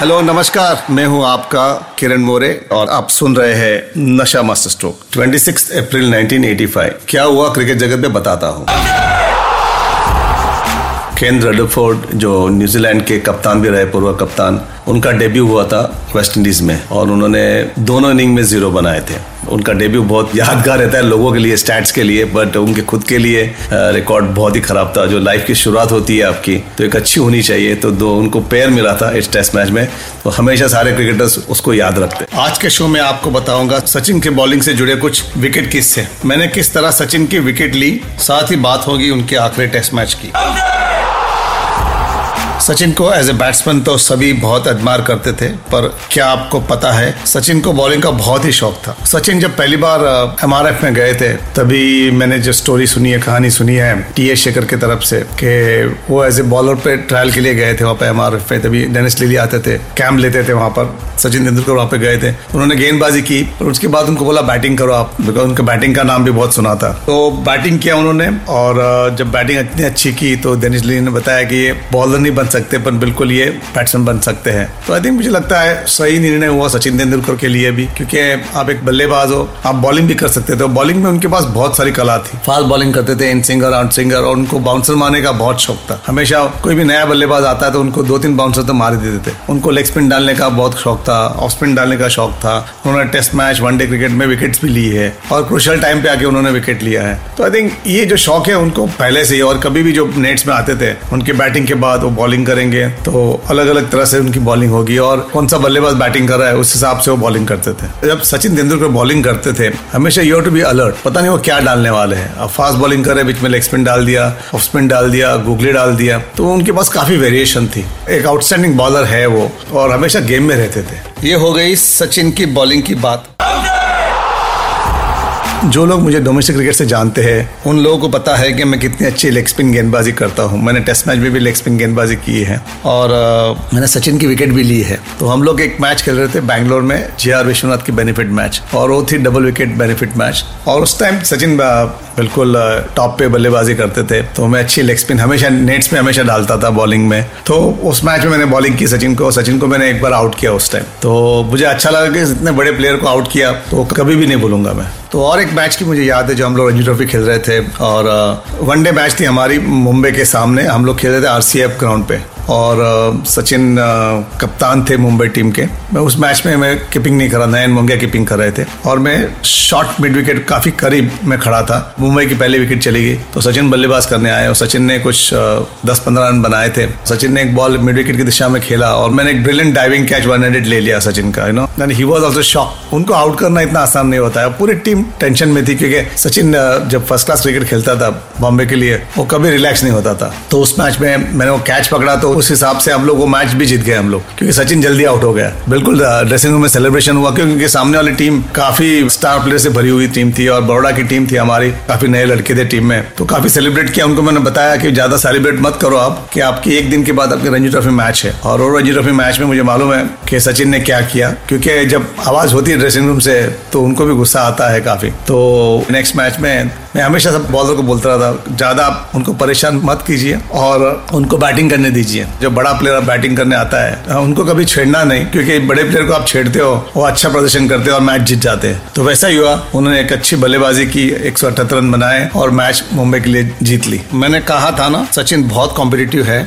Hello नमस्कार। मैं हूँ आपका किरण मोरे और आप सुन रहे हैं नशा मास्टर स्ट्रोक 26 अप्रैल 1985 क्या हुआ? क्रिकेट जगत में बताता हूँ। केन रडरफोर्ड जो न्यूजीलैंड के कप्तान भी रहे, पूर्व कप्तान, उनका डेब्यू हुआ था वेस्ट इंडीज में और उन्होंने दोनों इनिंग में ज़ीरो बनाए थे। उनका डेब्यू बहुत यादगार रहता है लोगों के लिए, स्टैट्स के लिए, बट उनके खुद के लिए रिकॉर्ड बहुत ही खराब था। जो लाइफ की शुरुआत होती है आपकी तो एक अच्छी होनी चाहिए तो दो, उनको पेयर मिला था इस टेस्ट मैच में तो हमेशा सारे क्रिकेटर्स उसको याद रखते हैं। आज के शो में आपको बताऊँगा सचिन के बॉलिंग से जुड़े कुछ विकेट किस्से। मैंने किस तरह सचिन की विकेट ली, साथ ही बात होगी उनके आखिरी टेस्ट मैच की। सचिन को एज ए बैट्समैन तो सभी बहुत एडमायर करते थे, पर क्या आपको पता है, सचिन को बॉलिंग का बहुत ही शौक था। सचिन जब पहली बार एमआरएफ में गए थे, तभी मैंने जो स्टोरी सुनी है, कहानी सुनी है टी एस शेखर की तरफ़ से, कि वो एज ए बॉलर पे ट्रायल के लिए गए थे, वहाँ पे एम पे, तभी डेनिस लिली आते थे कैंप लेते थे वहाँ पर, सचिन तेंदुलकर वहाँ पे गए थे। उन्होंने गेंदबाजी की और उसके बाद उनको बोला बैटिंग करो आप बिकॉज़ उनके बैटिंग का नाम भी बहुत सुना था। तो बैटिंग किया उन्होंने, और जब बैटिंग इतनी अच्छी की तो डेनिस लिली ने बताया कि ये बॉलर नहीं बन सकते पर बिल्कुल ये बैट्समैन बन सकते हैं। तो आई थिंक मुझे लगता है सही निर्णय हुआ सचिन तेंदुलकर के लिए भी, क्योंकि आप एक बल्लेबाज हो, आप बॉलिंग भी कर सकते थे। बॉलिंग में उनके पास बहुत सारी कला थी। फास्ट बॉलिंग करते थे इन सिंगर आउट सिंगर और उनको बाउंसर मारने का बहुत शौक था। हमेशा कोई भी नया बल्लेबाज आता है तो उनको दो तीन बाउंसर तो मार देते थे। उनको लेग स्पिन डालने का बहुत शौक था ऑफ़ स्पिन डालने का शौक था। उन्होंने test match one day cricket में विकेट्स भी ली है, और क्रुशियल टाइम पे आके उन्होंने विकेट लिया है। तो आई थिंक ये जो शौक है, उनको पहले से ही, और कभी भी जो नेट्स में आते थे, उनके बैटिंग के बाद वो बॉलिंग करेंगे तो अलग अलग तरह से उनकी बॉलिंग होगी और कौन सा बल्लेबाज बैटिंग कर रहा है, उस हिसाब से वो बॉलिंग करते थे। जब सचिन तेंदुलकर बॉलिंग करते थे, हमेशा यू टू बी अलर्ट पता नहीं वो क्या डालने वाले हैं। अब फास्ट बॉलिंग कर रहे बीच में लेग स्पिन डाल दिया ऑफ़ स्पिन डाल दिया गुगली डाल दिया। तो उनके पास काफ़ी वेरिएशन थी। एक आउटस्टैंडिंग बॉलर है वो, और हमेशा गेम में रहते थे। ये हो गई सचिन की बॉलिंग की बात। जो लोग मुझे डोमेस्टिक क्रिकेट से जानते हैं उन लोगों को पता है कि मैं कितनी अच्छी लेग स्पिन गेंदबाजी करता हूँ। मैंने टेस्ट मैच में भी लेग स्पिन गेंदबाजी की है। और अ, मैंने सचिन की विकेट भी ली है। तो हम लोग एक मैच खेल रहे थे बैंगलोर में जे आर विश्वनाथ की बेनिफिट मैच और वो थी डबल विकेट बेनिफिट मैच और उस टाइम सचिन बिल्कुल टॉप पे बल्लेबाजी करते थे। तो मैं अच्छी लेग स्पिन हमेशा नेट्स में हमेशा डालता था बॉलिंग में। तो उस मैच में मैंने बॉलिंग की सचिन को। सचिन को मैंने एक बार आउट किया उस टाइम तो मुझे अच्छा लगा कि इतने बड़े प्लेयर को आउट किया। तो कभी भी नहीं भूलूँगा मैं। तो और एक मैच की मुझे याद है जो हम लोग रणजी ट्रॉफी खेल रहे थे और वनडे मैच थी हमारी मुंबई के सामने। हम लोग खेल रहे थे आरसीएफ ग्राउंड पे। और सचिन कप्तान थे मुंबई टीम के। मैं उस मैच में मैं कीपिंग नहीं करा, नयन मोंगिया कीपिंग कर रहे थे। और मैं शॉर्ट मिड विकेट काफ़ी करीब में खड़ा था। मुंबई की पहली विकेट चली गई तो सचिन बल्लेबाज करने आए और सचिन ने कुछ दस पंद्रह रन बनाए थे। सचिन ने एक बॉल मिड विकेट की दिशा में खेला और मैंने एक brilliant diving catch one hundred ले लिया सचिन का you know he was also shock उनको आउट करना इतना आसान नहीं होता है। पूरी टीम टेंशन में थी क्योंकि सचिन जब फ़र्स्ट क्लास क्रिकेट खेलता था बॉम्बे के लिए, वो कभी रिलैक्स नहीं होता था। तो उस मैच में मैंने वो कैच पकड़ा तो उस हिसाब से हम लोग वो मैच भी जीत गए हम लोग, क्योंकि सचिन जल्दी आउट हो गया। बिल्कुल ड्रेसिंग रूम में सेलिब्रेशन हुआ, क्योंकि सामने वाली टीम काफ़ी स्टार प्लेयर से भरी हुई टीम थी और बड़ोड़ा की टीम थी हमारी, काफ़ी नए लड़के थे टीम में। तो काफ़ी सेलिब्रेट किया, उनको मैंने बताया कि ज़्यादा सेलिब्रेट मत करो आप, कि आपकी एक दिन के बाद आपकी रणजी ट्रॉफी मैच है। और वो रणजी ट्रॉफी मैच में मुझे मालूम है कि सचिन ने क्या किया, क्योंकि जब आवाज़ होती है ड्रेसिंग रूम से तो उनको भी गुस्सा आता है काफ़ी। तो नेक्स्ट मैच में मैं हमेशा सब बॉलर को बोलता रहा था ज़्यादा आप उनको परेशान मत कीजिए और उनको बैटिंग करने दीजिए। जो बड़ा प्लेयर बैटिंग करने आता है उनको कभी छेड़ना नहीं, क्योंकि बड़े प्लेयर को आप छेड़ते हो, वो अच्छा प्रदर्शन करते हो और मैच जीत जाते हैं। तो वैसा ही हुआ, उन्होंने एक अच्छी बल्लेबाजी की, एक सौ अठहत्तर रन बनाए और मैच मुंबई के लिए जीत ली। मैंने कहा था ना, सचिन बहुत कॉम्पिटेटिव है।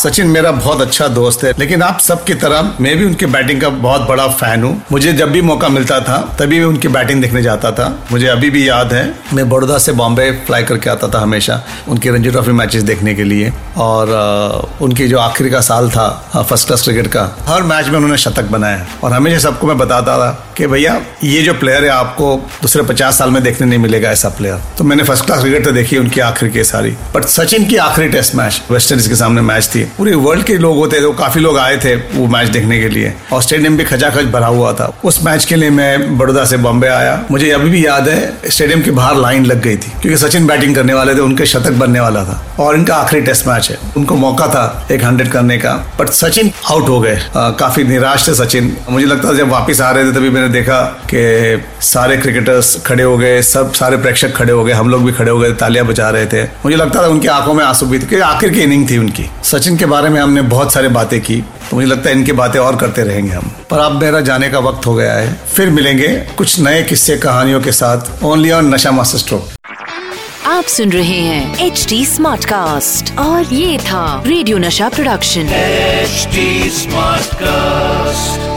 सचिन मेरा बहुत अच्छा दोस्त है, लेकिन आप सबकी तरह मैं भी उनकी बैटिंग का बहुत बड़ा फ़ैन हूँ। मुझे जब भी मौका मिलता था, तभी मैं उनकी बैटिंग देखने जाता था। मुझे अभी भी याद है, मैं बड़ौदा से बॉम्बे फ्लाई करके आता था हमेशा, उनके रणजी ट्रॉफी मैचेस देखने के लिए। और उनकी जो आखिरी का साल था फ़र्स्ट क्लास क्रिकेट का, हर मैच में उन्होंने शतक बनाया और हमेशा सबको मैं बताता था कि भैया, ये जो प्लेयर है आपको दूसरे पचास साल में देखने नहीं मिलेगा ऐसा प्लेयर तो मैंने फ़र्स्ट क्लास क्रिकेट तो देखी उनकी आखिरी की सारी। बट सचिन की आखिरी टेस्ट मैच वेस्ट इंडीज के सामने मैच थी। पूरे वर्ल्ड के लोग होते थे काफ़ी लोग आए थे वो मैच देखने के लिए। और स्टेडियम भी खचाखच भरा हुआ था। उस मैच के लिए मैं बड़ौदा से बॉम्बे आया। मुझे अभी भी याद है स्टेडियम के बाहर लाइन लग गई थी, क्योंकि सचिन बैटिंग करने वाले थे, उनके शतक बनने वाला था। और इनका आखिरी टेस्ट मैच है। उनको मौका था एक हंड्रेड करने का। बट सचिन आउट हो गए। काफ़ी निराश थे सचिन। मुझे लगता था जब वापिस आ रहे थे, तभी मैंने देखा कि सारे क्रिकेटर्स खड़े हो गए, सब सारे प्रेक्षक खड़े हो गए, हम लोग भी खड़े हो गए, तालियाँ बजा रहे थे। मुझे लगता था उनकी आँखों में आँसू भी थे आखिर की इनिंग थी उनकी। सचिन के बारे में हमने बहुत सारी बातें की तो मुझे लगता है इनके बातें और करते रहेंगे हम। पर अब मेरा जाने का वक्त हो गया है। फिर मिलेंगे कुछ नए किस्से कहानियों के साथ ओनली ऑन नशा मास्टर स्ट्रोक। आप सुन रहे हैं एच डी स्मार्ट कास्ट और ये था रेडियो नशा प्रोडक्शन एचडी स्मार्ट कास्ट